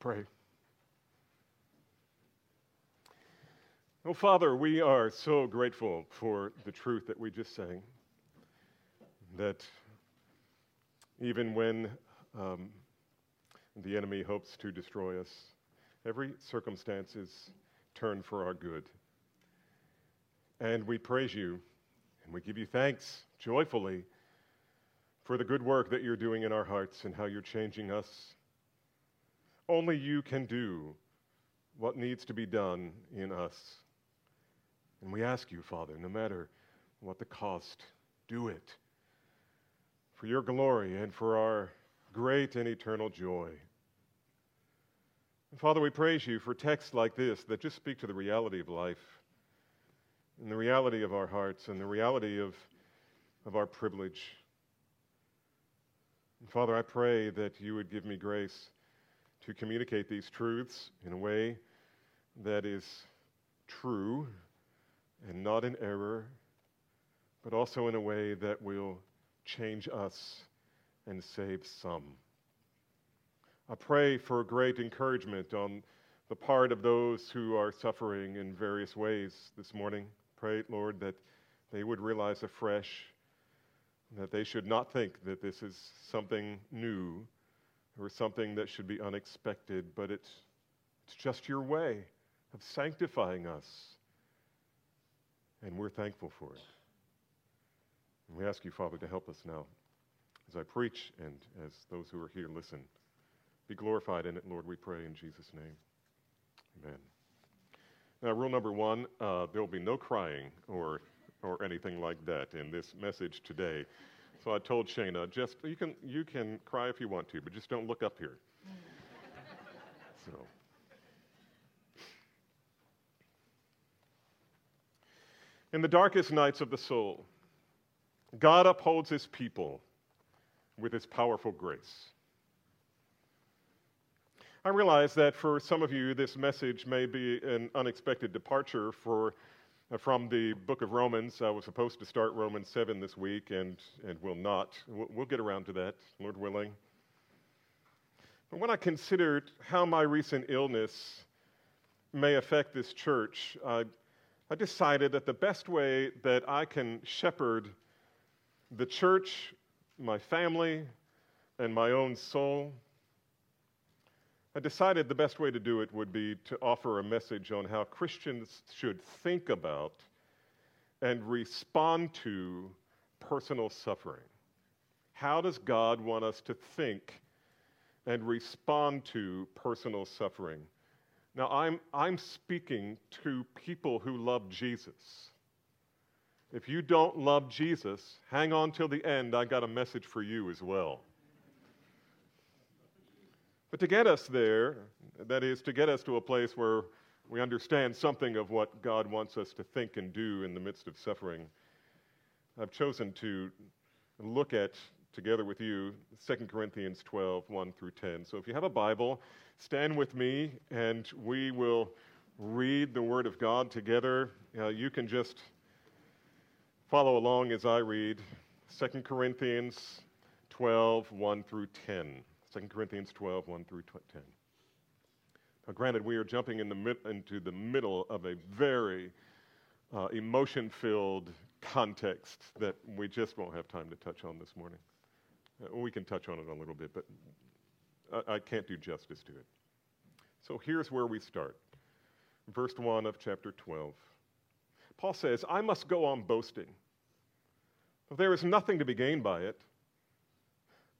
pray. Oh, Father, we are so grateful for the truth that we just sang. That even when um, the enemy hopes to destroy us, every circumstance is turned for our good. And we praise you and we give you thanks joyfully for the good work that you're doing in our hearts and how you're changing us. Only you can do what needs to be done in us. And we ask you, Father, no matter what the cost, do it for your glory and for our great and eternal joy. And Father, we praise you for texts like this that just speak to the reality of life and the reality of our hearts and the reality of, of our privilege. And Father, I pray that you would give me grace to communicate these truths in a way that is true and not in error, but also in a way that will change us and save some. I pray for great encouragement on the part of those who are suffering in various ways this morning. Pray, Lord, that they would realize afresh that they should not think that this is something new or something that should be unexpected, but it's, it's just your way of sanctifying us and we're thankful for it. And we ask you, Father, to help us now as I preach and as those who are here listen. Be glorified in it, Lord, we pray in Jesus' name. Amen. Now, rule number one uh, there will be no crying or, or anything like that in this message today. So I told Shana, just you can, you can cry if you want to, but just don't look up here. so. In the darkest nights of the soul, God upholds his people with his powerful grace. I realize that for some of you, this message may be an unexpected departure for, Uh, from the book of Romans. I was supposed to start Romans 7 this week and, and will not. We'll, we'll get around to that, Lord willing. But when I considered how my recent illness may affect this church, I I decided that the best way that I can shepherd the church, my family, and my own soul, I decided the best way to do it would be to offer a message on how Christians should think about and respond to personal suffering. How does God want us to think and respond to personal suffering? Now, I'm, I'm speaking to people who love Jesus. If you don't love Jesus, hang on till the end. I got a message for you as well. But to get us there, that is, to get us to a place where we understand something of what God wants us to think and do in the midst of suffering, I've chosen to look at, together with you, 2 Corinthians 12, 1 through 10. So if you have a Bible, stand with me and we will read the Word of God together. Uh, you can just follow along as I read 2 Corinthians 12, 1 through 10. 2 Corinthians 12, 1 through 10. Now, granted, we are jumping in the into the middle of a very uh, emotion filled context that we just won't have time to touch on this morning. Uh, we can touch on it a little bit, but I, I can't do justice to it. So here's where we start. Verse 1 of chapter 12. Paul says, I must go on boasting. There is nothing to be gained by it,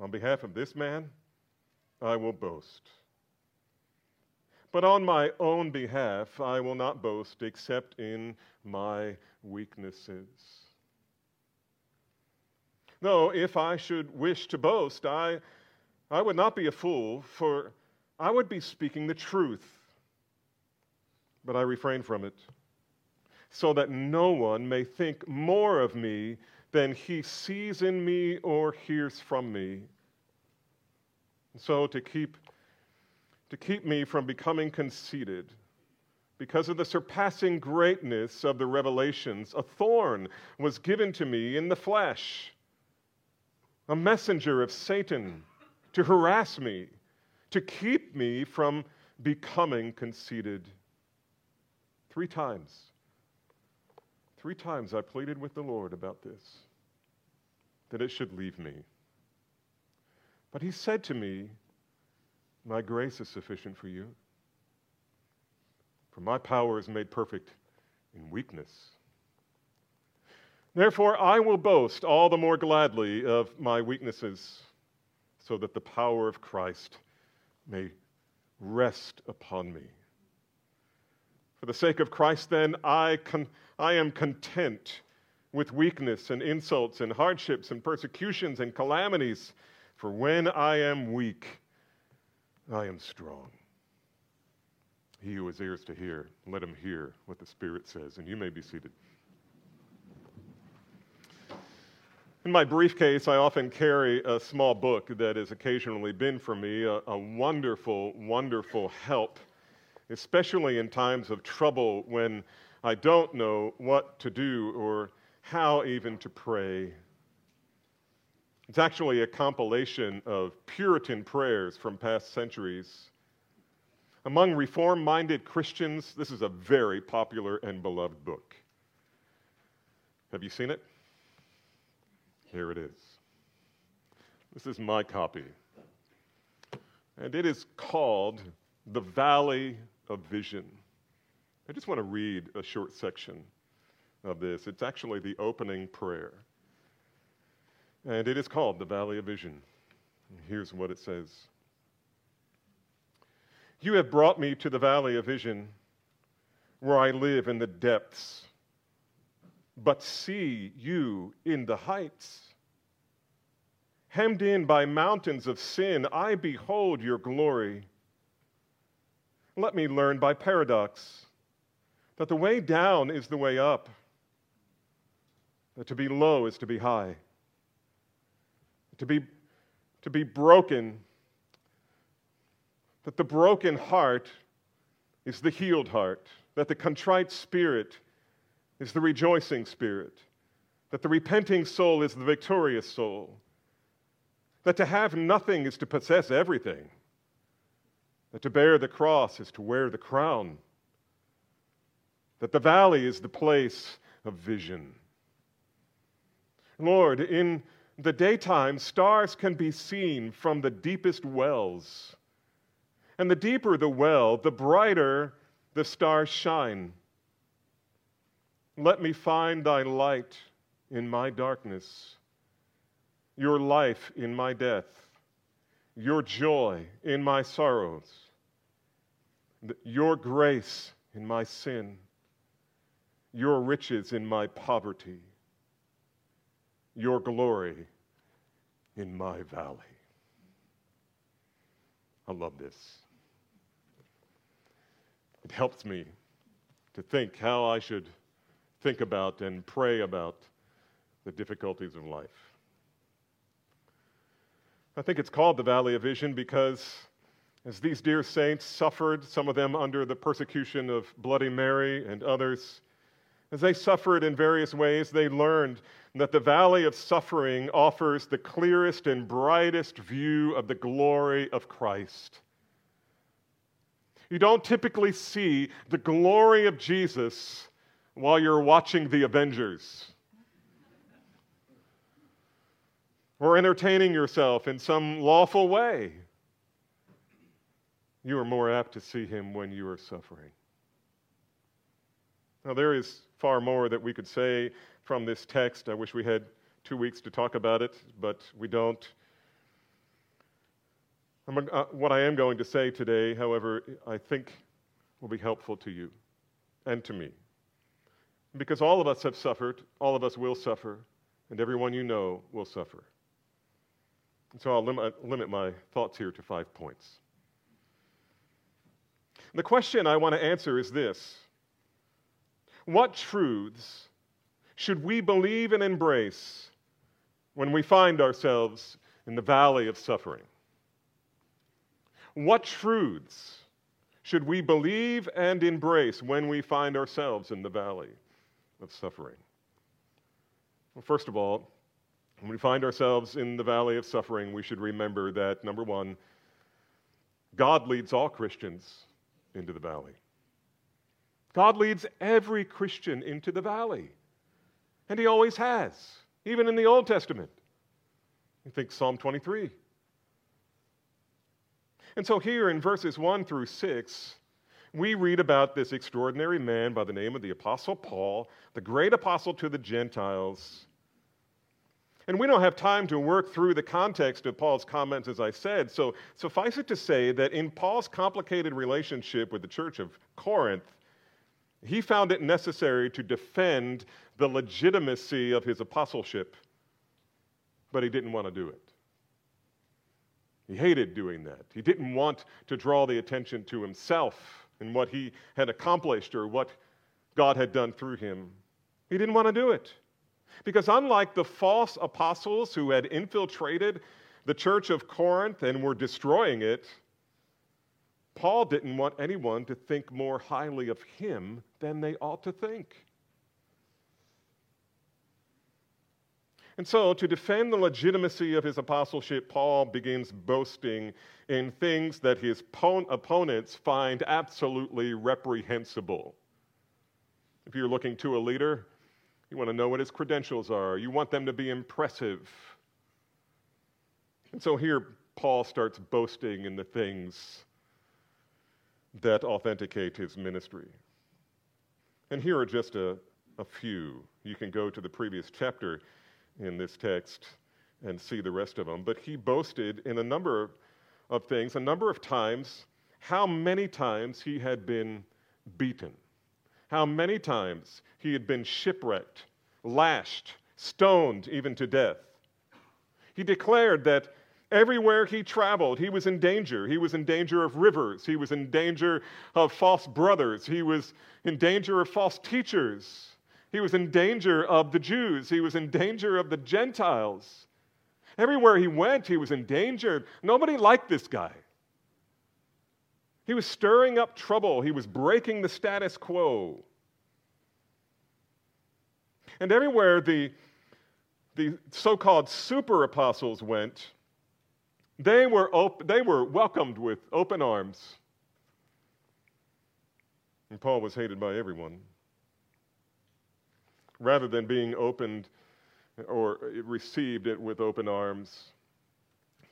On behalf of this man, I will boast. But on my own behalf, I will not boast except in my weaknesses. No, if I should wish to boast, I, I would not be a fool, for I would be speaking the truth, but I refrain from it, so that no one may think more of me than he sees in me or hears from me. So to keep to keep me from becoming conceited, because of the surpassing greatness of the revelations, a thorn was given to me in the flesh, a messenger of Satan to harass me, to keep me from becoming conceited. Three times. Three times I pleaded with the Lord about this, that it should leave me. But he said to me, My grace is sufficient for you, for my power is made perfect in weakness. Therefore, I will boast all the more gladly of my weaknesses, so that the power of Christ may rest upon me. For the sake of Christ, then, I, con- I am content with weakness and insults and hardships and persecutions and calamities. For when I am weak, I am strong. He who has ears to hear, let him hear what the Spirit says. And you may be seated. In my briefcase, I often carry a small book that has occasionally been for me a, a, wonderful, wonderful help, especially in times of trouble when I don't know what to do or how even to pray. It's actually a compilation of Puritan prayers from past centuries. Among reform minded Christians, this is a very popular and beloved book. Have you seen it? Here it is. This is my copy. And it is called The Valley of Vision. I just want to read a short section of this. It's actually the opening prayer. And it is called The Valley of Vision. here's what it says You have brought me to the Valley of Vision, where I live in the depths but see you in the heights. Hemmed in by mountains of sin, I behold your glory. Let me learn by paradox that the way down is the way up, that to be low is to be high, to be, to be broken, that the broken heart is the healed heart, that the contrite spirit is the rejoicing spirit, that the repenting soul is the victorious soul, that to have nothing is to possess everything, that to bear the cross is to wear the crown, that the valley is the place of vision. Lord, in the daytime, stars can be seen from the deepest wells. And the deeper the well, the brighter the stars shine. Let me find thy light in my darkness, your life in my death, your joy in my sorrows, your grace in my sin, your riches in my poverty, your glory in my valley. I love this. It helps me to think how I should think about and pray about the difficulties of life. I think it's called the Valley of Vision because as these dear saints suffered, some of them under the persecution of Bloody Mary and others, as they suffered in various ways, they learned that the valley of suffering offers the clearest and brightest view of the glory of Christ. You don't typically see the glory of Jesus while you're watching The Avengers or entertaining yourself in some lawful way. You are more apt to see him when you are suffering. Now, there is far more that we could say from this text. I wish we had two weeks to talk about it, but we don't. Uh, what I am going to say today, however, I think will be helpful to you and to me. Because all of us have suffered, all of us will suffer, and everyone you know will suffer. And so I'll limit, limit my thoughts here to five points. The question I want to answer is this What truths should we believe and embrace when we find ourselves in the valley of suffering? What truths should we believe and embrace when we find ourselves in the valley of suffering? Well, first of all, when we find ourselves in the valley of suffering, we should remember that, number one, God leads all Christians into the valley. God leads every Christian into the valley. And He always has, even in the Old Testament. You think Psalm 23. And so here in verses 1 through 6, we read about this extraordinary man by the name of the Apostle Paul, the great apostle to the Gentiles. And we don't have time to work through the context of Paul's comments, as I said. So suffice it to say that in Paul's complicated relationship with the church of Corinth, he found it necessary to defend the legitimacy of his apostleship, but he didn't want to do it. He hated doing that. He didn't want to draw the attention to himself and what he had accomplished or what God had done through him. He didn't want to do it. Because unlike the false apostles who had infiltrated the church of Corinth and were destroying it, Paul didn't want anyone to think more highly of him than they ought to think. And so, to defend the legitimacy of his apostleship, Paul begins boasting in things that his opponents find absolutely reprehensible. If you're looking to a leader, you want to know what his credentials are, you want them to be impressive. And so here, Paul starts boasting in the things that authenticate his ministry. And here are just a, a few. You can go to the previous chapter in this text and see the rest of them. But he boasted in a number of things, a number of times, how many times he had been beaten, how many times he had been shipwrecked, lashed, stoned, even to death. He declared that Everywhere he traveled, he was in danger. He was in danger of rivers. He was in danger of false brothers. He was in danger of false teachers. He was in danger of the Jews. He was in danger of the Gentiles. Everywhere he went, he was in danger. Nobody liked this guy. He was stirring up trouble, he was breaking the status quo. And everywhere the, the so called super apostles went, they were, op- they were welcomed with open arms. And Paul was hated by everyone. Rather than being opened or received it with open arms,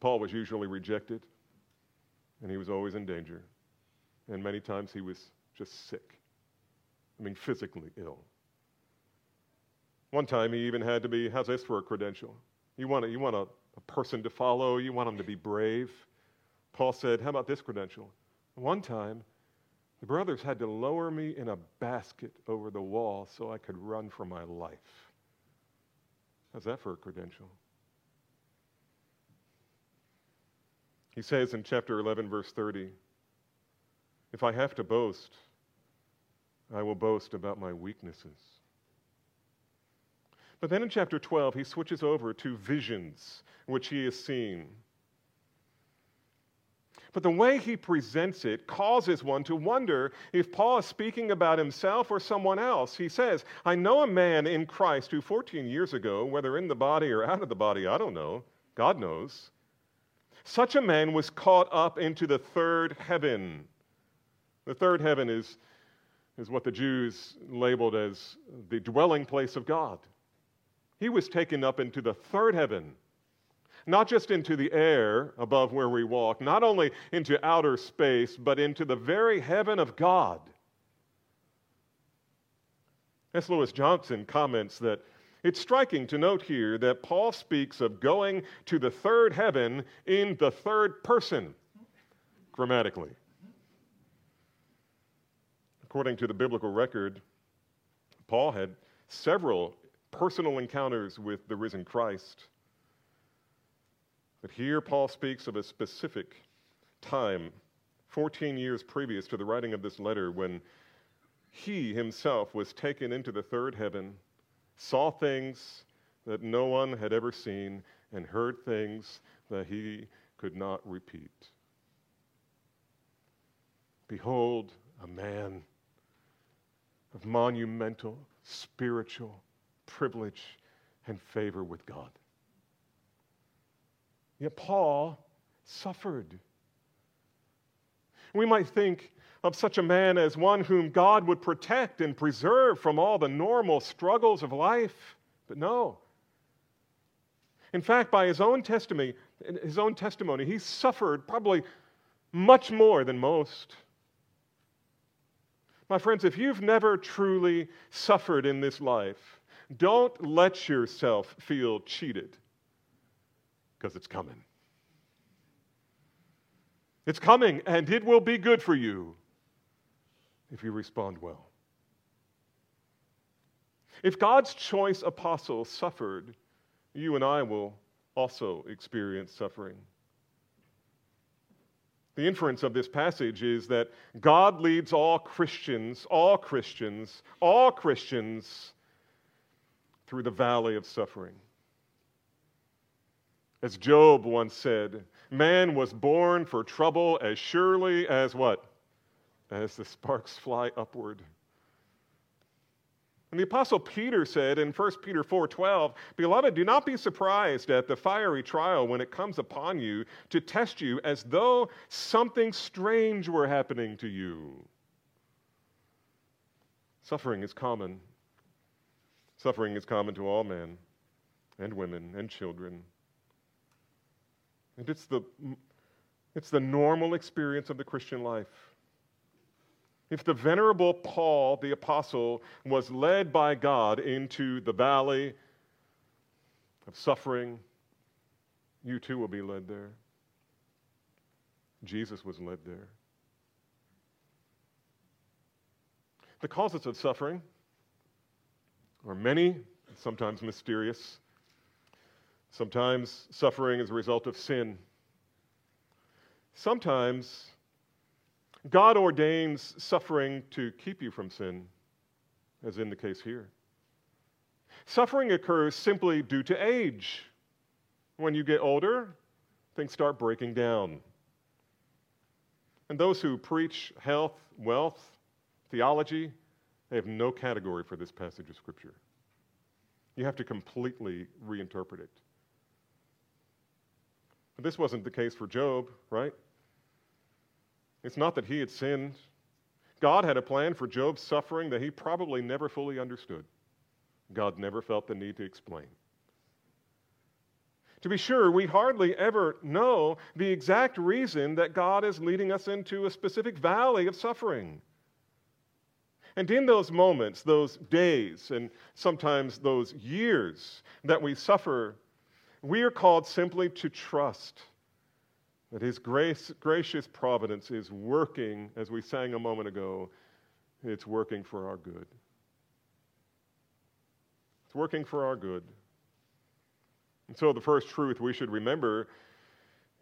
Paul was usually rejected, and he was always in danger. And many times he was just sick. I mean, physically ill. One time he even had to be, how's this for a credential? You want, to, you want a a person to follow, you want them to be brave. Paul said, How about this credential? One time, the brothers had to lower me in a basket over the wall so I could run for my life. How's that for a credential? He says in chapter 11, verse 30, If I have to boast, I will boast about my weaknesses. But then in chapter 12, he switches over to visions which he has seen. But the way he presents it causes one to wonder if Paul is speaking about himself or someone else. He says, I know a man in Christ who 14 years ago, whether in the body or out of the body, I don't know, God knows, such a man was caught up into the third heaven. The third heaven is, is what the Jews labeled as the dwelling place of God. He was taken up into the third heaven, not just into the air above where we walk, not only into outer space, but into the very heaven of God. S. Lewis Johnson comments that it's striking to note here that Paul speaks of going to the third heaven in the third person, grammatically. According to the biblical record, Paul had several personal encounters with the risen Christ. But here Paul speaks of a specific time 14 years previous to the writing of this letter, when he himself was taken into the third heaven, saw things that no one had ever seen, and heard things that he could not repeat. Behold, a man of monumental spiritual privilege and favor with God. Yet Paul suffered. We might think of such a man as one whom God would protect and preserve from all the normal struggles of life, but no. In fact, by his own testimony, his own testimony, he suffered probably much more than most. My friends, if you've never truly suffered in this life, don't let yourself feel cheated because it's coming. It's coming, and it will be good for you if you respond well. If God's choice apostle suffered, you and I will also experience suffering. The inference of this passage is that God leads all Christians, all Christians, all Christians through the valley of suffering. As Job once said, man was born for trouble as surely as what? As the sparks fly upward. And the apostle Peter said in 1 Peter 4:12, "Beloved, do not be surprised at the fiery trial when it comes upon you to test you as though something strange were happening to you." Suffering is common. Suffering is common to all men and women and children. And it's the, it's the normal experience of the Christian life. If the venerable Paul, the apostle, was led by God into the valley of suffering, you too will be led there. Jesus was led there. The causes of suffering are many, sometimes mysterious. Sometimes suffering is a result of sin. Sometimes God ordains suffering to keep you from sin, as in the case here. Suffering occurs simply due to age. When you get older, things start breaking down. And those who preach health, wealth, theology, they have no category for this passage of Scripture. You have to completely reinterpret it. But this wasn't the case for Job, right? It's not that he had sinned. God had a plan for Job's suffering that he probably never fully understood. God never felt the need to explain. To be sure, we hardly ever know the exact reason that God is leading us into a specific valley of suffering. And in those moments, those days, and sometimes those years that we suffer, we are called simply to trust that His grace, gracious providence is working, as we sang a moment ago, it's working for our good. It's working for our good. And so, the first truth we should remember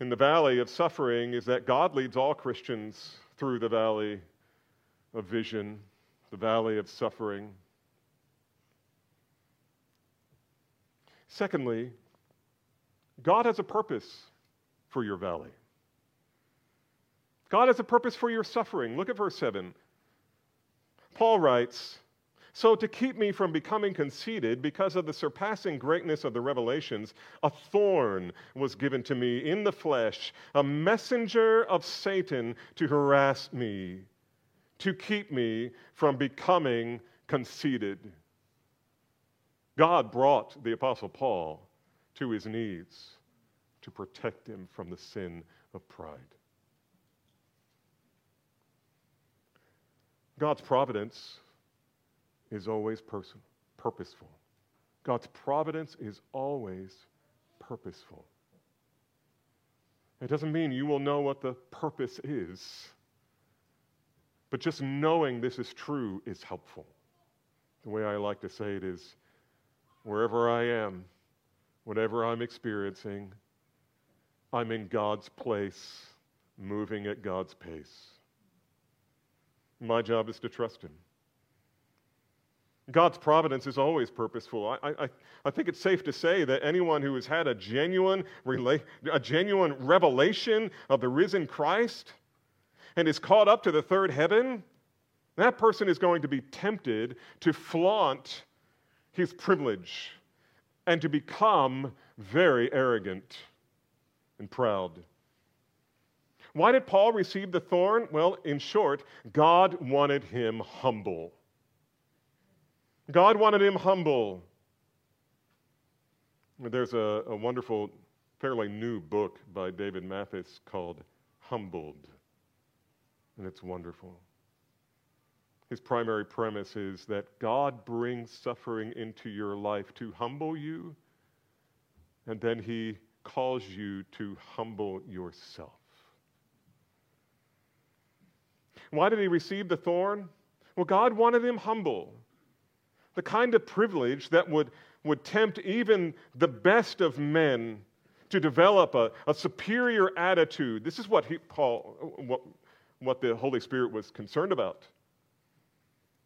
in the valley of suffering is that God leads all Christians through the valley of vision, the valley of suffering. Secondly, God has a purpose for your valley. God has a purpose for your suffering. Look at verse 7. Paul writes, So to keep me from becoming conceited because of the surpassing greatness of the revelations, a thorn was given to me in the flesh, a messenger of Satan to harass me, to keep me from becoming conceited. God brought the Apostle Paul to his knees to protect him from the sin of pride. God's providence is always personal, purposeful. God's providence is always purposeful. It doesn't mean you will know what the purpose is, but just knowing this is true is helpful. The way I like to say it is wherever I am, whatever I'm experiencing, I'm in God's place moving at God's pace. My job is to trust Him. God's providence is always purposeful. I, I, I think it's safe to say that anyone who has had a genuine, rela- a genuine revelation of the risen Christ and is caught up to the third heaven, that person is going to be tempted to flaunt his privilege and to become very arrogant and proud. Why did Paul receive the thorn? Well, in short, God wanted him humble. God wanted him humble. There's a, a wonderful, fairly new book by David Mathis called Humbled, and it's wonderful. His primary premise is that God brings suffering into your life to humble you, and then he calls you to humble yourself. Why did he receive the thorn? Well, God wanted him humble the kind of privilege that would, would tempt even the best of men to develop a, a superior attitude. This is what he, Paul, what, what the Holy Spirit was concerned about.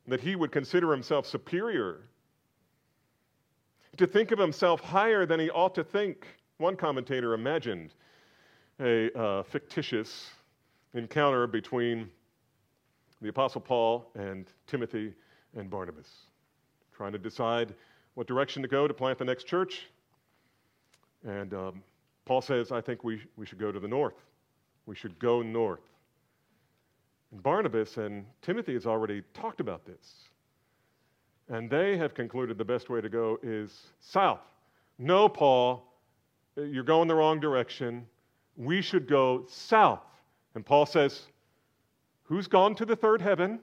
That he would consider himself superior, to think of himself higher than he ought to think. One commentator imagined a uh, fictitious encounter between the Apostle Paul and Timothy and Barnabas trying to decide what direction to go to plant the next church. And um, Paul says, I think we, we should go to the north. We should go north. Barnabas and Timothy has already talked about this. And they have concluded the best way to go is south. No, Paul, you're going the wrong direction. We should go south. And Paul says, Who's gone to the third heaven?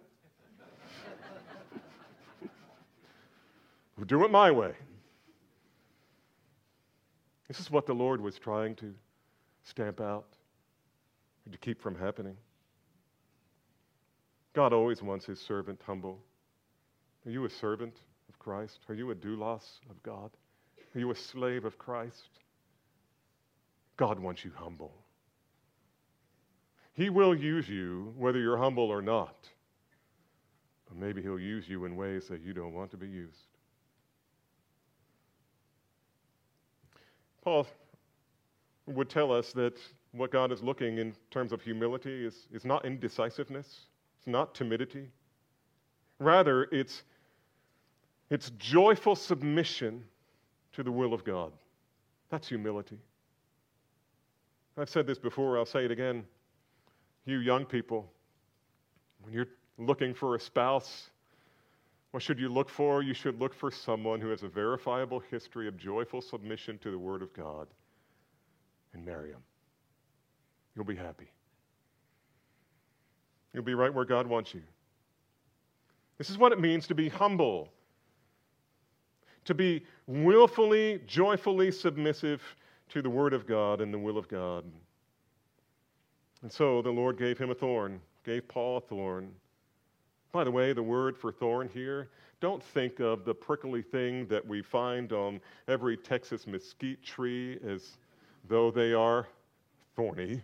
do it my way. This is what the Lord was trying to stamp out and to keep from happening. God always wants his servant humble. Are you a servant of Christ? Are you a doulos of God? Are you a slave of Christ? God wants you humble. He will use you whether you're humble or not. But maybe he'll use you in ways that you don't want to be used. Paul would tell us that what God is looking in terms of humility is, is not indecisiveness, it's not timidity. Rather, it's, it's joyful submission to the will of God. That's humility. I've said this before, I'll say it again. You young people, when you're looking for a spouse, what should you look for? You should look for someone who has a verifiable history of joyful submission to the Word of God and marry him. You'll be happy. You'll be right where God wants you. This is what it means to be humble, to be willfully, joyfully submissive to the Word of God and the will of God. And so the Lord gave him a thorn, gave Paul a thorn. By the way, the word for thorn here, don't think of the prickly thing that we find on every Texas mesquite tree as though they are thorny.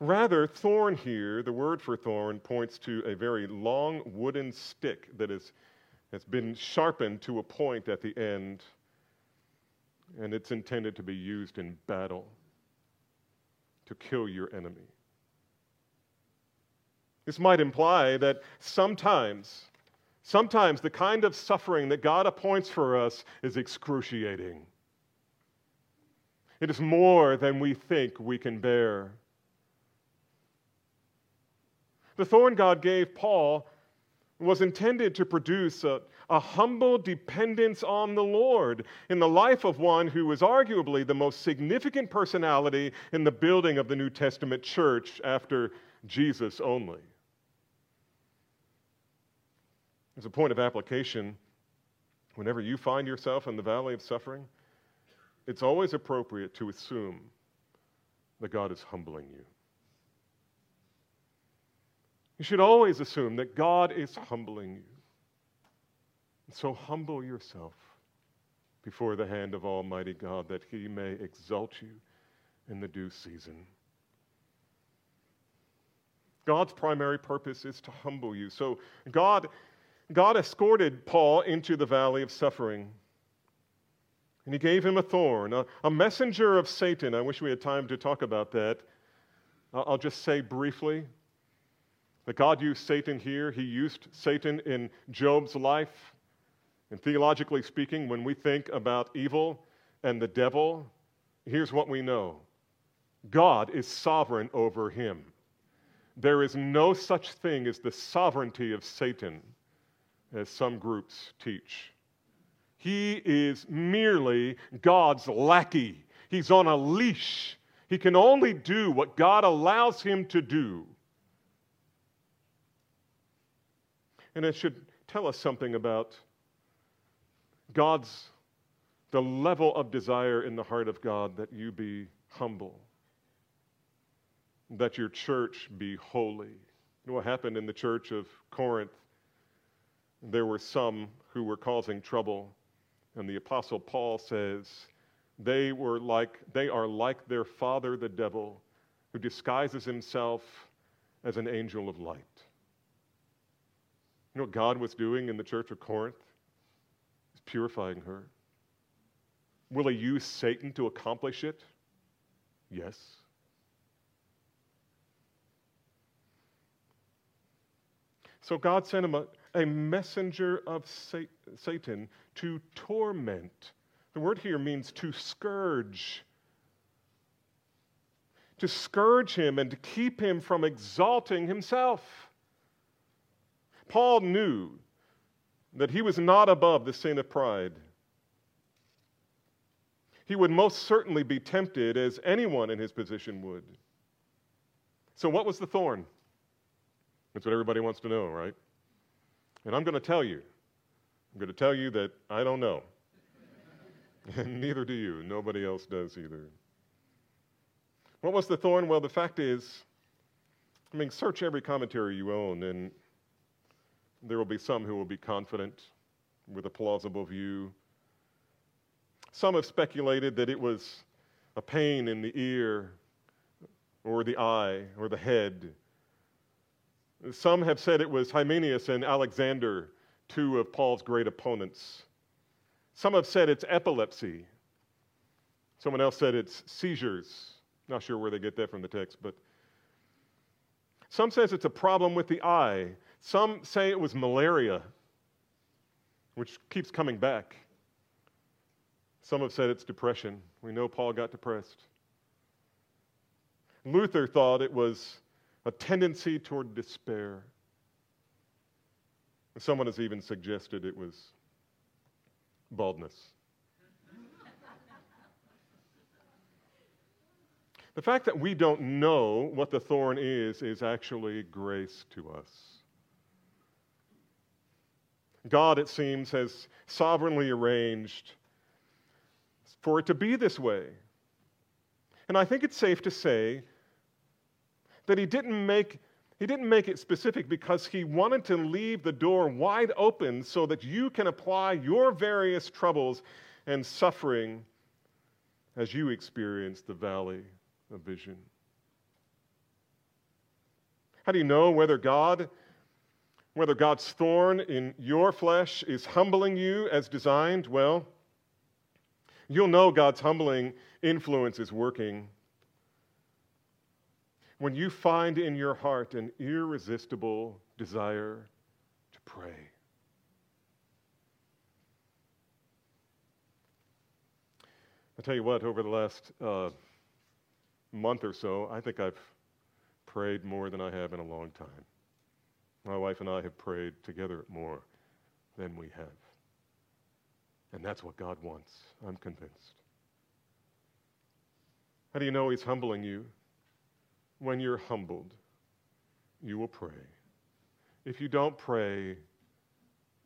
Rather, thorn here, the word for thorn, points to a very long wooden stick that is, has been sharpened to a point at the end, and it's intended to be used in battle to kill your enemy. This might imply that sometimes, sometimes the kind of suffering that God appoints for us is excruciating. It is more than we think we can bear. The thorn God gave Paul was intended to produce a, a, humble dependence on the Lord in the life of one who was arguably the most significant personality in the building of the New Testament church after Jesus only. As a point of application, whenever you find yourself in the valley of suffering, it's always appropriate to assume that God is humbling you. You should always assume that God is humbling you. So humble yourself before the hand of Almighty God that He may exalt you in the due season. God's primary purpose is to humble you. So God, God escorted Paul into the valley of suffering. And he gave him a thorn, a, a messenger of Satan. I wish we had time to talk about that. I'll just say briefly that God used Satan here. He used Satan in Job's life. And theologically speaking, when we think about evil and the devil, here's what we know God is sovereign over him. There is no such thing as the sovereignty of Satan, as some groups teach. He is merely God's lackey. He's on a leash. He can only do what God allows him to do. And it should tell us something about God's, the level of desire in the heart of God that you be humble, that your church be holy. You know what happened in the church of Corinth? There were some who were causing trouble, and the Apostle Paul says, they, were like, they are like their father, the devil, who disguises himself as an angel of light. You know what God was doing in the church of Corinth? He's purifying her. Will he use Satan to accomplish it? Yes. So God sent him a, a messenger of Satan to torment. The word here means to scourge. To scourge him and to keep him from exalting himself. Paul knew that he was not above the sin of pride. He would most certainly be tempted as anyone in his position would. So, what was the thorn? That's what everybody wants to know, right? And I'm going to tell you. I'm going to tell you that I don't know. and neither do you. Nobody else does either. What was the thorn? Well, the fact is, I mean, search every commentary you own, and there will be some who will be confident with a plausible view. Some have speculated that it was a pain in the ear or the eye or the head. Some have said it was Hymenaeus and Alexander, two of Paul's great opponents. Some have said it's epilepsy. Someone else said it's seizures. Not sure where they get that from the text, but some says it's a problem with the eye. Some say it was malaria, which keeps coming back. Some have said it's depression. We know Paul got depressed. Luther thought it was a tendency toward despair. Someone has even suggested it was baldness. the fact that we don't know what the thorn is is actually grace to us. God, it seems, has sovereignly arranged for it to be this way. And I think it's safe to say that he didn't make he didn't make it specific because he wanted to leave the door wide open so that you can apply your various troubles and suffering as you experience the valley of vision. How do you know whether God whether God's thorn in your flesh is humbling you as designed, well, you'll know God's humbling influence is working when you find in your heart an irresistible desire to pray. I tell you what, over the last uh, month or so, I think I've prayed more than I have in a long time. My wife and I have prayed together more than we have. And that's what God wants, I'm convinced. How do you know He's humbling you? When you're humbled, you will pray. If you don't pray,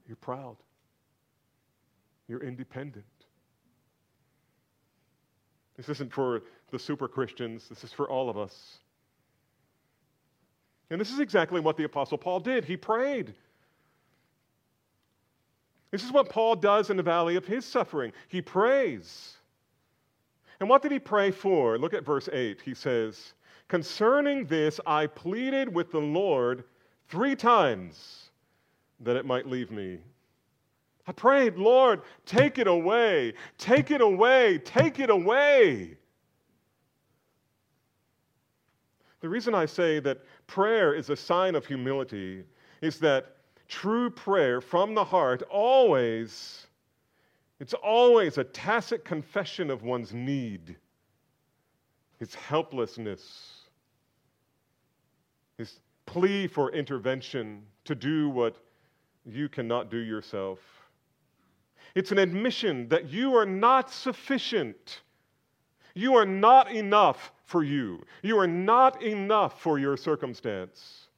you're proud, you're independent. This isn't for the super Christians, this is for all of us. And this is exactly what the Apostle Paul did. He prayed. This is what Paul does in the valley of his suffering. He prays. And what did he pray for? Look at verse 8. He says, Concerning this, I pleaded with the Lord three times that it might leave me. I prayed, Lord, take it away, take it away, take it away. The reason I say that prayer is a sign of humility is that true prayer from the heart always it's always a tacit confession of one's need, his helplessness, his plea for intervention to do what you cannot do yourself. It's an admission that you are not sufficient. You are not enough for you. You are not enough for your circumstance.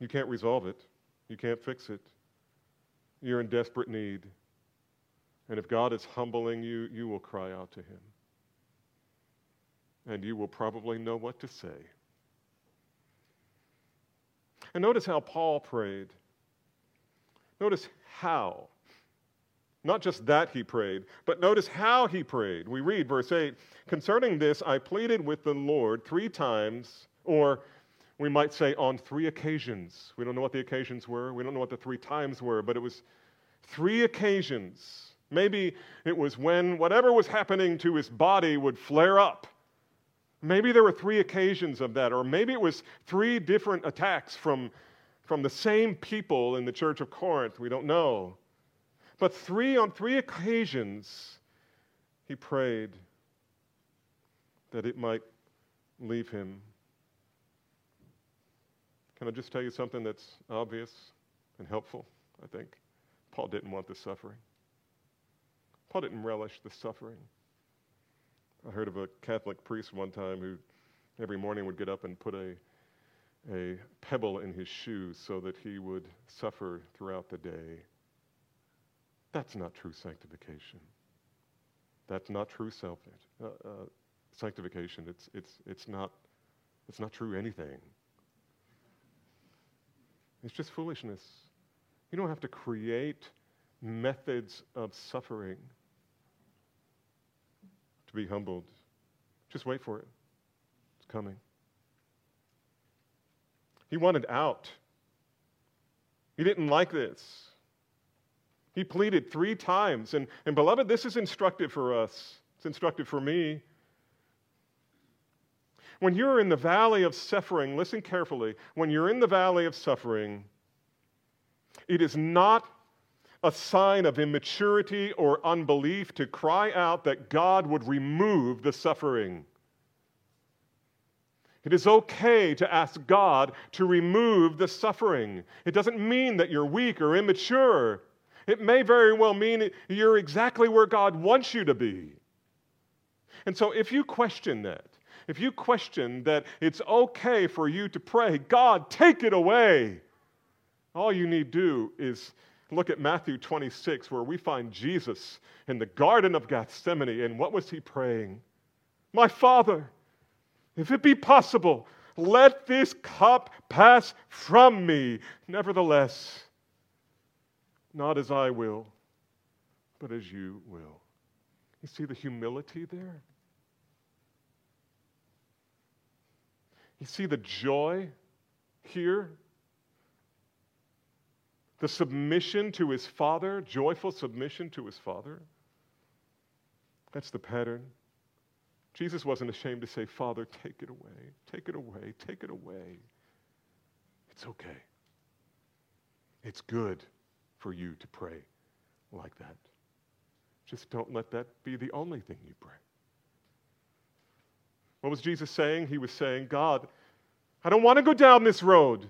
You can't resolve it, you can't fix it. You're in desperate need. And if God is humbling you, you will cry out to Him. And you will probably know what to say. And notice how Paul prayed. Notice how. Not just that he prayed, but notice how he prayed. We read verse 8 Concerning this, I pleaded with the Lord three times, or we might say on three occasions. We don't know what the occasions were. We don't know what the three times were, but it was three occasions. Maybe it was when whatever was happening to his body would flare up. Maybe there were three occasions of that, or maybe it was three different attacks from, from the same people in the church of Corinth. We don't know. But three on three occasions, he prayed that it might leave him. Can I just tell you something that's obvious and helpful, I think? Paul didn't want the suffering. Paul didn't relish the suffering. I heard of a Catholic priest one time who every morning would get up and put a, a pebble in his shoe so that he would suffer throughout the day. That's not true sanctification. That's not true self uh, uh, sanctification. It's, it's, it's, not, it's not true anything. It's just foolishness. You don't have to create methods of suffering to be humbled. Just wait for it. It's coming. He wanted out. He didn't like this. He pleaded three times. And, and beloved, this is instructive for us. It's instructive for me. When you're in the valley of suffering, listen carefully. When you're in the valley of suffering, it is not a sign of immaturity or unbelief to cry out that God would remove the suffering. It is okay to ask God to remove the suffering. It doesn't mean that you're weak or immature. It may very well mean you're exactly where God wants you to be. And so if you question that, if you question that it's okay for you to pray, God, take it away, all you need do is look at Matthew 26, where we find Jesus in the Garden of Gethsemane. And what was he praying? My Father, if it be possible, let this cup pass from me. Nevertheless, not as I will, but as you will. You see the humility there? You see the joy here? the submission to his father, joyful submission to his father. That's the pattern. Jesus wasn't ashamed to say, Father, take it away, take it away, take it away. It's okay. It's good for you to pray like that. Just don't let that be the only thing you pray. What was Jesus saying? He was saying, God, I don't want to go down this road.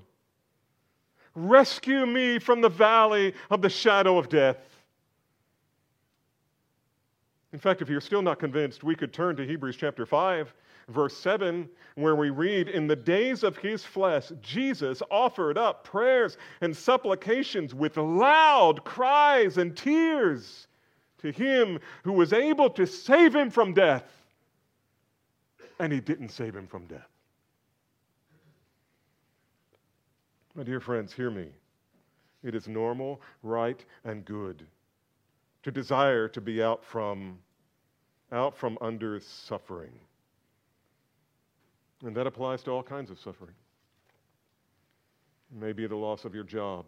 Rescue me from the valley of the shadow of death. In fact, if you're still not convinced, we could turn to Hebrews chapter 5, verse 7, where we read In the days of his flesh, Jesus offered up prayers and supplications with loud cries and tears to him who was able to save him from death. And he didn't save him from death. My dear friends, hear me. It is normal, right, and good to desire to be out from out from under suffering. And that applies to all kinds of suffering. Maybe the loss of your job.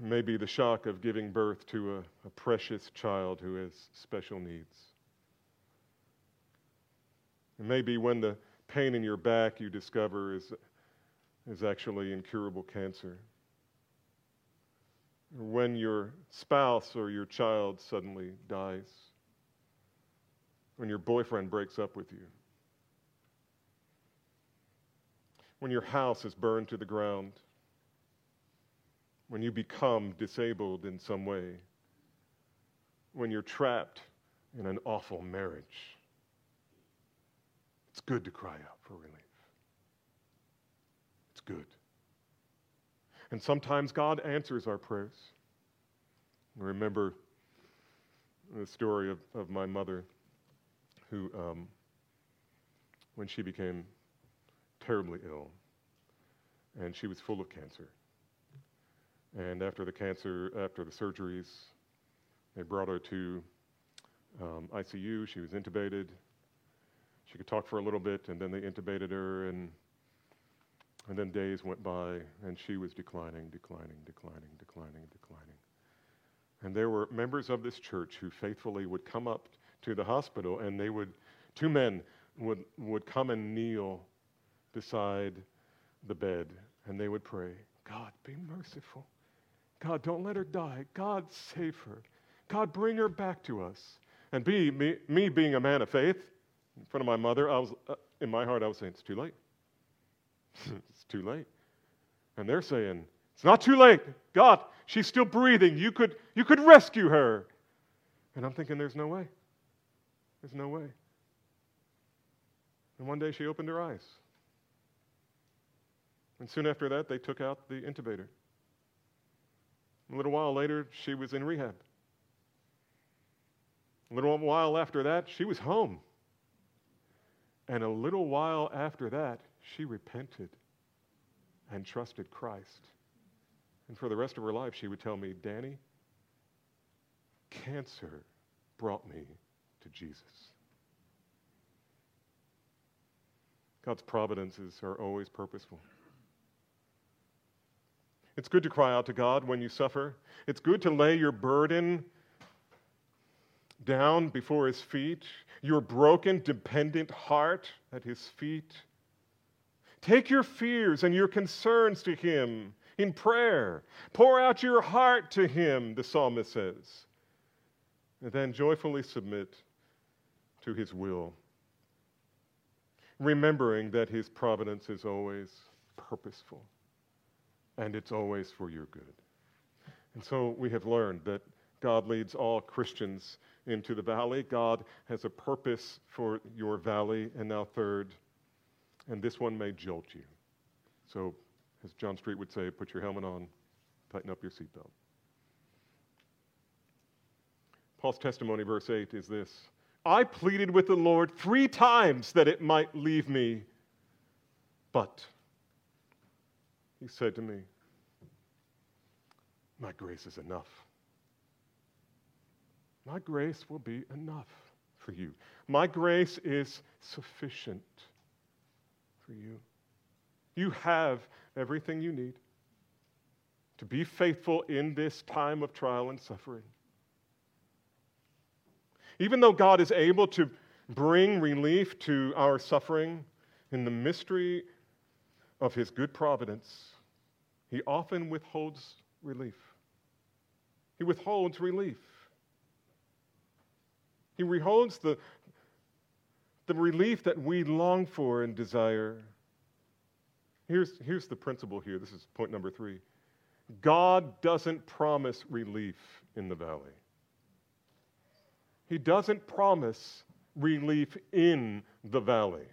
Maybe the shock of giving birth to a, a precious child who has special needs. It may be when the pain in your back you discover is, is actually incurable cancer. When your spouse or your child suddenly dies. When your boyfriend breaks up with you. When your house is burned to the ground. When you become disabled in some way. When you're trapped in an awful marriage. It's good to cry out for relief. It's good. And sometimes God answers our prayers. I remember the story of, of my mother, who, um, when she became terribly ill, and she was full of cancer. And after the cancer, after the surgeries, they brought her to um, ICU. She was intubated. She could talk for a little bit, and then they intubated her, and, and then days went by, and she was declining, declining, declining, declining, declining. And there were members of this church who faithfully would come up to the hospital, and they would, two men would, would come and kneel beside the bed, and they would pray, God, be merciful. God, don't let her die. God, save her. God, bring her back to us. And be, me, me being a man of faith, in front of my mother, I was, uh, in my heart, I was saying, it's too late. it's too late. And they're saying, it's not too late. God, she's still breathing. You could, you could rescue her. And I'm thinking, there's no way. There's no way. And one day she opened her eyes. And soon after that, they took out the intubator. A little while later, she was in rehab. A little while after that, she was home. And a little while after that, she repented and trusted Christ. And for the rest of her life, she would tell me, Danny, cancer brought me to Jesus. God's providences are always purposeful. It's good to cry out to God when you suffer. It's good to lay your burden down before his feet, your broken, dependent heart at his feet. Take your fears and your concerns to him in prayer. Pour out your heart to him, the psalmist says. And then joyfully submit to his will, remembering that his providence is always purposeful and it's always for your good. And so we have learned that God leads all Christians into the valley. God has a purpose for your valley. And now, third, and this one may jolt you. So, as John Street would say, put your helmet on, tighten up your seatbelt. Paul's testimony, verse 8, is this I pleaded with the Lord three times that it might leave me, but he said to me, My grace is enough. My grace will be enough for you. My grace is sufficient for you. You have everything you need to be faithful in this time of trial and suffering. Even though God is able to bring relief to our suffering in the mystery of his good providence, he often withholds relief. He withholds relief. He withholds the, the relief that we long for and desire. Here's, here's the principle here. This is point number three God doesn't promise relief in the valley, He doesn't promise relief in the valley.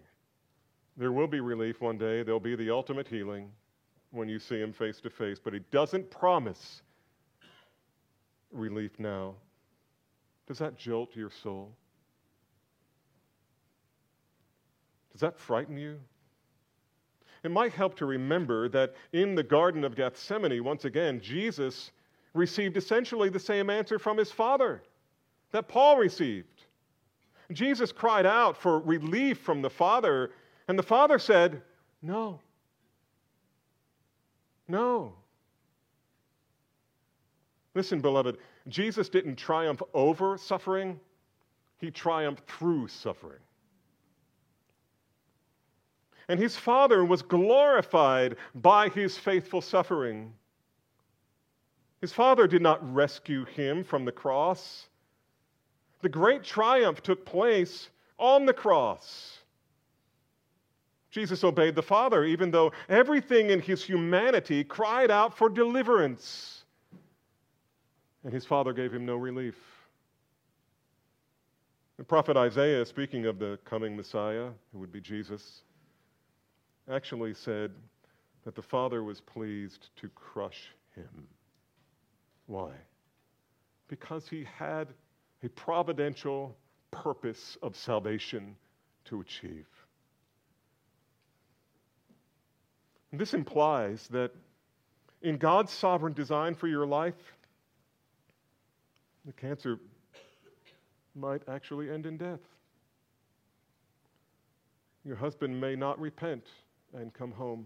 There will be relief one day, there'll be the ultimate healing when you see him face to face, but he doesn't promise relief now. Does that jolt your soul? Does that frighten you? It might help to remember that in the Garden of Gethsemane, once again, Jesus received essentially the same answer from his Father that Paul received. Jesus cried out for relief from the Father, and the Father said, No. No. Listen, beloved, Jesus didn't triumph over suffering, he triumphed through suffering. And his Father was glorified by his faithful suffering. His Father did not rescue him from the cross. The great triumph took place on the cross. Jesus obeyed the Father, even though everything in his humanity cried out for deliverance. And his Father gave him no relief. The prophet Isaiah, speaking of the coming Messiah, who would be Jesus, actually said that the Father was pleased to crush him. Why? Because he had a providential purpose of salvation to achieve. And this implies that in God's sovereign design for your life, the cancer might actually end in death. Your husband may not repent and come home.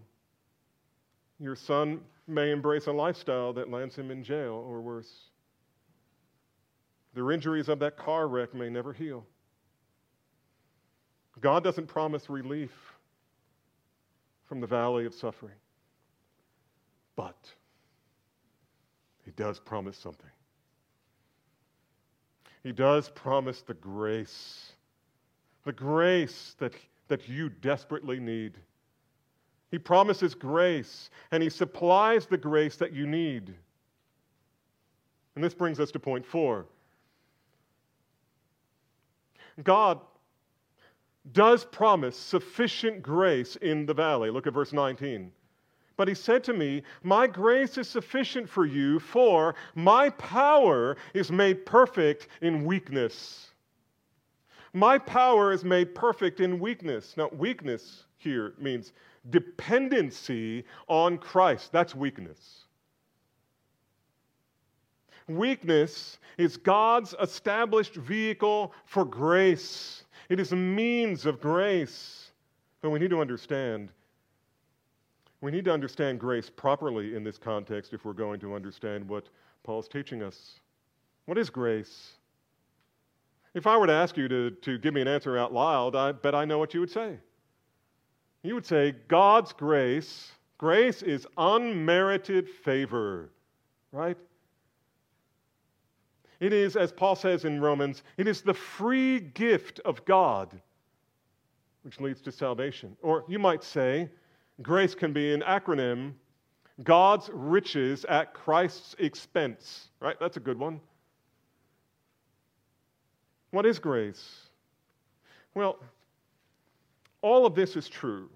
Your son may embrace a lifestyle that lands him in jail or worse. The injuries of that car wreck may never heal. God doesn't promise relief from the valley of suffering, but He does promise something. He does promise the grace, the grace that, that you desperately need. He promises grace, and He supplies the grace that you need. And this brings us to point four God does promise sufficient grace in the valley. Look at verse 19. But he said to me, My grace is sufficient for you, for my power is made perfect in weakness. My power is made perfect in weakness. Now, weakness here means dependency on Christ. That's weakness. Weakness is God's established vehicle for grace, it is a means of grace. But we need to understand. We need to understand grace properly in this context if we're going to understand what Paul's teaching us. What is grace? If I were to ask you to, to give me an answer out loud, I bet I know what you would say. You would say, God's grace, grace is unmerited favor, right? It is, as Paul says in Romans, it is the free gift of God which leads to salvation. Or you might say, grace can be an acronym God's riches at Christ's expense, right? That's a good one. What is grace? Well, all of this is true.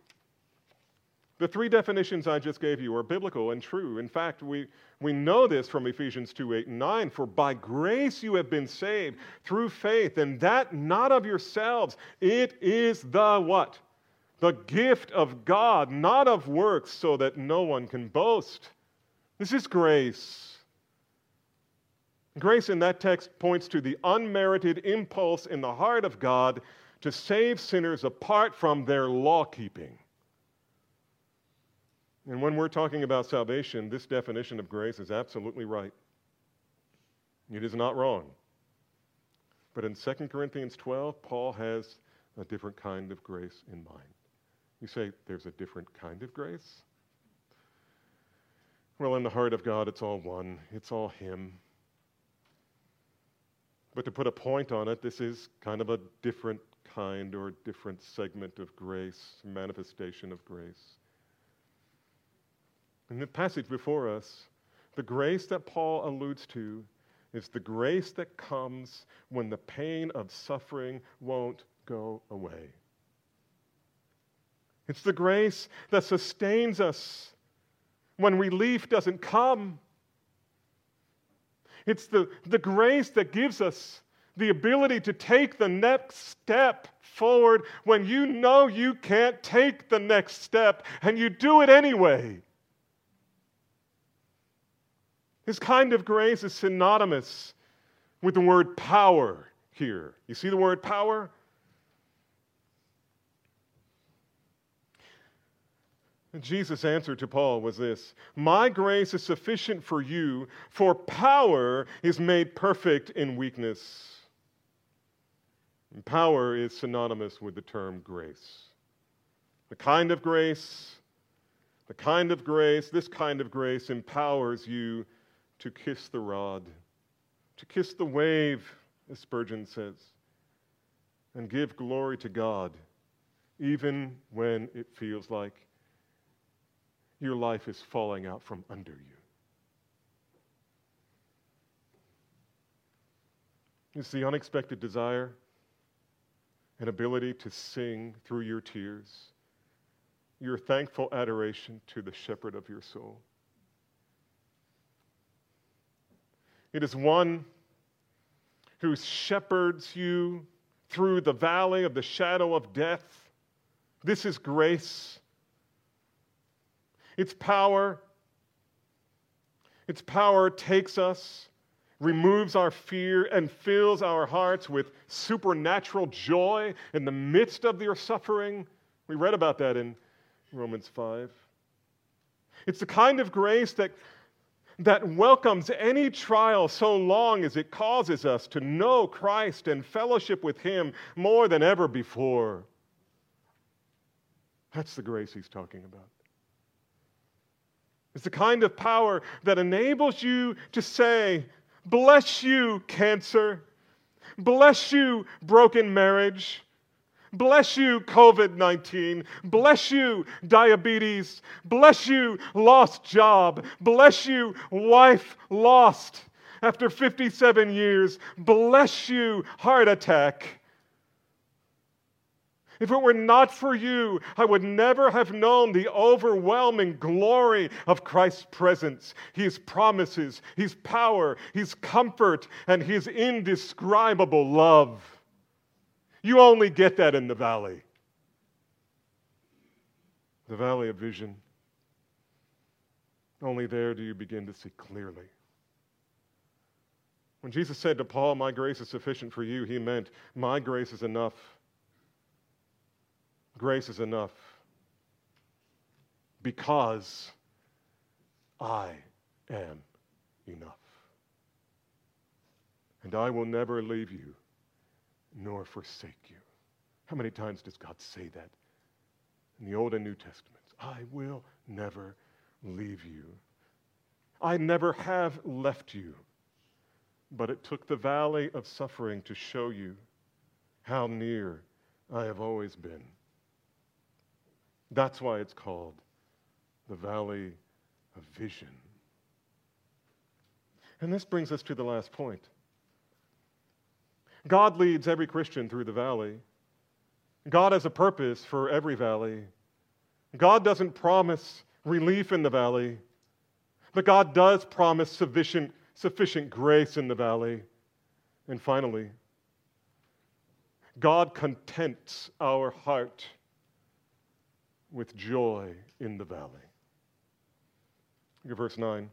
The three definitions I just gave you are biblical and true. In fact, we, we know this from Ephesians 2 8 and 9. For by grace you have been saved through faith, and that not of yourselves. It is the what? The gift of God, not of works, so that no one can boast. This is grace. Grace in that text points to the unmerited impulse in the heart of God to save sinners apart from their law keeping. And when we're talking about salvation, this definition of grace is absolutely right. It is not wrong. But in 2 Corinthians 12, Paul has a different kind of grace in mind. You say, there's a different kind of grace? Well, in the heart of God, it's all one, it's all Him. But to put a point on it, this is kind of a different kind or different segment of grace, manifestation of grace. In the passage before us, the grace that Paul alludes to is the grace that comes when the pain of suffering won't go away. It's the grace that sustains us when relief doesn't come. It's the, the grace that gives us the ability to take the next step forward when you know you can't take the next step and you do it anyway. His kind of grace is synonymous with the word power here. You see the word power? Jesus' answer to Paul was this My grace is sufficient for you, for power is made perfect in weakness. And power is synonymous with the term grace. The kind of grace, the kind of grace, this kind of grace empowers you to kiss the rod, to kiss the wave, as Spurgeon says, and give glory to God, even when it feels like your life is falling out from under you. It's the unexpected desire and ability to sing through your tears your thankful adoration to the shepherd of your soul. It is one who shepherds you through the valley of the shadow of death. This is grace. Its power, its power takes us, removes our fear, and fills our hearts with supernatural joy in the midst of your suffering. We read about that in Romans 5. It's the kind of grace that, that welcomes any trial so long as it causes us to know Christ and fellowship with Him more than ever before. That's the grace he's talking about. It's the kind of power that enables you to say, Bless you, cancer. Bless you, broken marriage. Bless you, COVID 19. Bless you, diabetes. Bless you, lost job. Bless you, wife lost after 57 years. Bless you, heart attack. If it were not for you, I would never have known the overwhelming glory of Christ's presence, His promises, His power, His comfort, and His indescribable love. You only get that in the valley. The valley of vision. Only there do you begin to see clearly. When Jesus said to Paul, My grace is sufficient for you, he meant, My grace is enough Grace is enough because I am enough. And I will never leave you nor forsake you. How many times does God say that in the Old and New Testaments? I will never leave you. I never have left you. But it took the valley of suffering to show you how near I have always been. That's why it's called the Valley of Vision. And this brings us to the last point. God leads every Christian through the valley. God has a purpose for every valley. God doesn't promise relief in the valley, but God does promise sufficient, sufficient grace in the valley. And finally, God contents our heart with joy in the valley. Look at verse 9.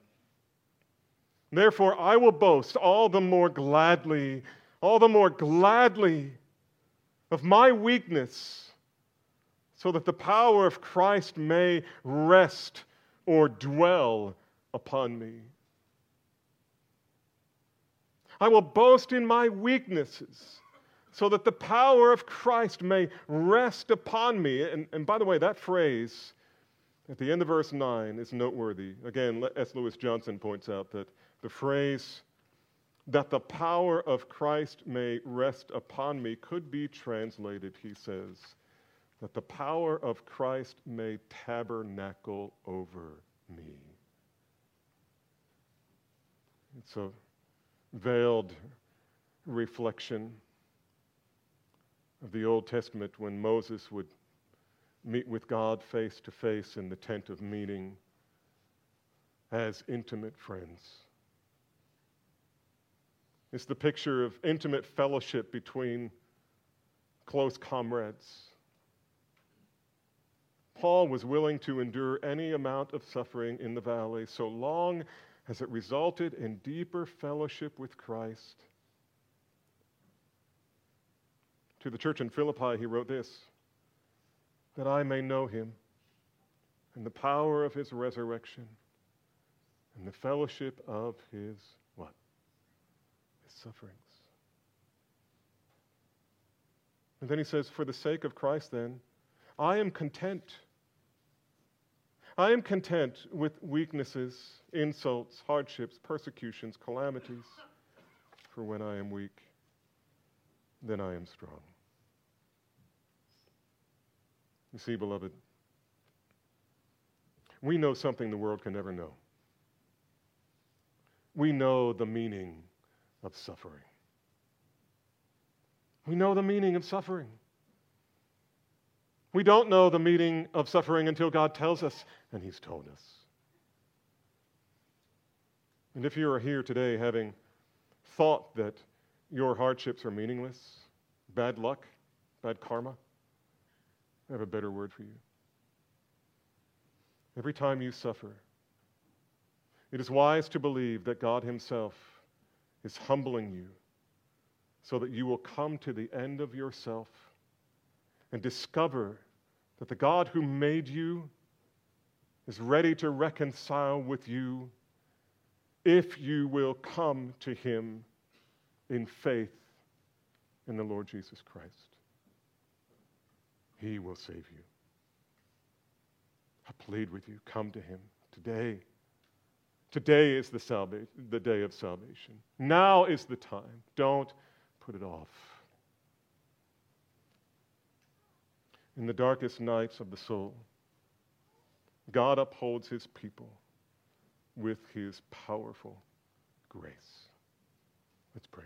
Therefore, I will boast all the more gladly, all the more gladly of my weakness, so that the power of Christ may rest or dwell upon me. I will boast in my weaknesses so that the power of Christ may rest upon me. And, and by the way, that phrase at the end of verse 9 is noteworthy. Again, as Lewis Johnson points out, that the phrase, that the power of Christ may rest upon me, could be translated, he says, that the power of Christ may tabernacle over me. It's a veiled reflection of the Old Testament when Moses would meet with God face to face in the tent of meeting as intimate friends. It's the picture of intimate fellowship between close comrades. Paul was willing to endure any amount of suffering in the valley so long as it resulted in deeper fellowship with Christ to the church in Philippi, he wrote this that I may know him and the power of his resurrection and the fellowship of his? His sufferings. And then he says, For the sake of Christ, then, I am content. I am content with weaknesses, insults, hardships, persecutions, calamities. For when I am weak, then I am strong. You see, beloved, we know something the world can never know. We know the meaning of suffering. We know the meaning of suffering. We don't know the meaning of suffering until God tells us, and He's told us. And if you are here today having thought that your hardships are meaningless, bad luck, bad karma, I have a better word for you. Every time you suffer, it is wise to believe that God Himself is humbling you so that you will come to the end of yourself and discover that the God who made you is ready to reconcile with you if you will come to Him in faith in the Lord Jesus Christ. He will save you. I plead with you, come to Him today. Today is the, salva- the day of salvation. Now is the time. Don't put it off. In the darkest nights of the soul, God upholds his people with his powerful grace. Let's pray.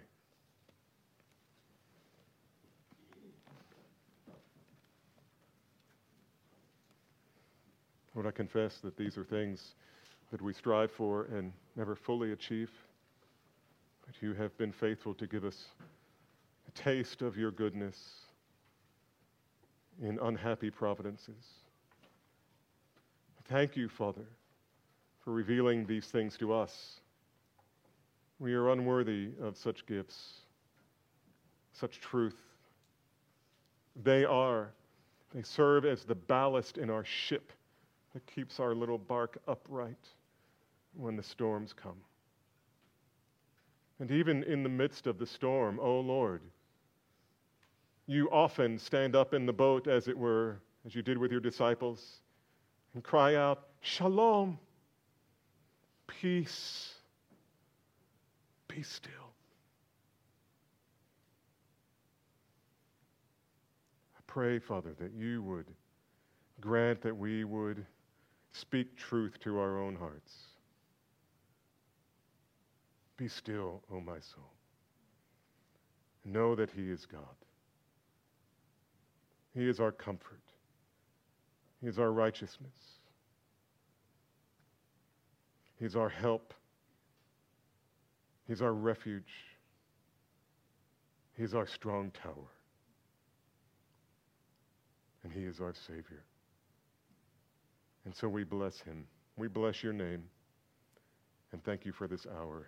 Lord, I confess that these are things that we strive for and never fully achieve. But you have been faithful to give us a taste of your goodness in unhappy providences. Thank you, Father, for revealing these things to us. We are unworthy of such gifts, such truth. They are, they serve as the ballast in our ship that keeps our little bark upright when the storms come. And even in the midst of the storm, O oh Lord, you often stand up in the boat, as it were, as you did with your disciples, and cry out, Shalom, peace, be still. I pray, Father, that you would grant that we would speak truth to our own hearts. Be still, O my soul. Know that He is God. He is our comfort. He is our righteousness. He's our help. He's our refuge. He's our strong tower. And He is our Savior. And so we bless Him. We bless your name. And thank you for this hour.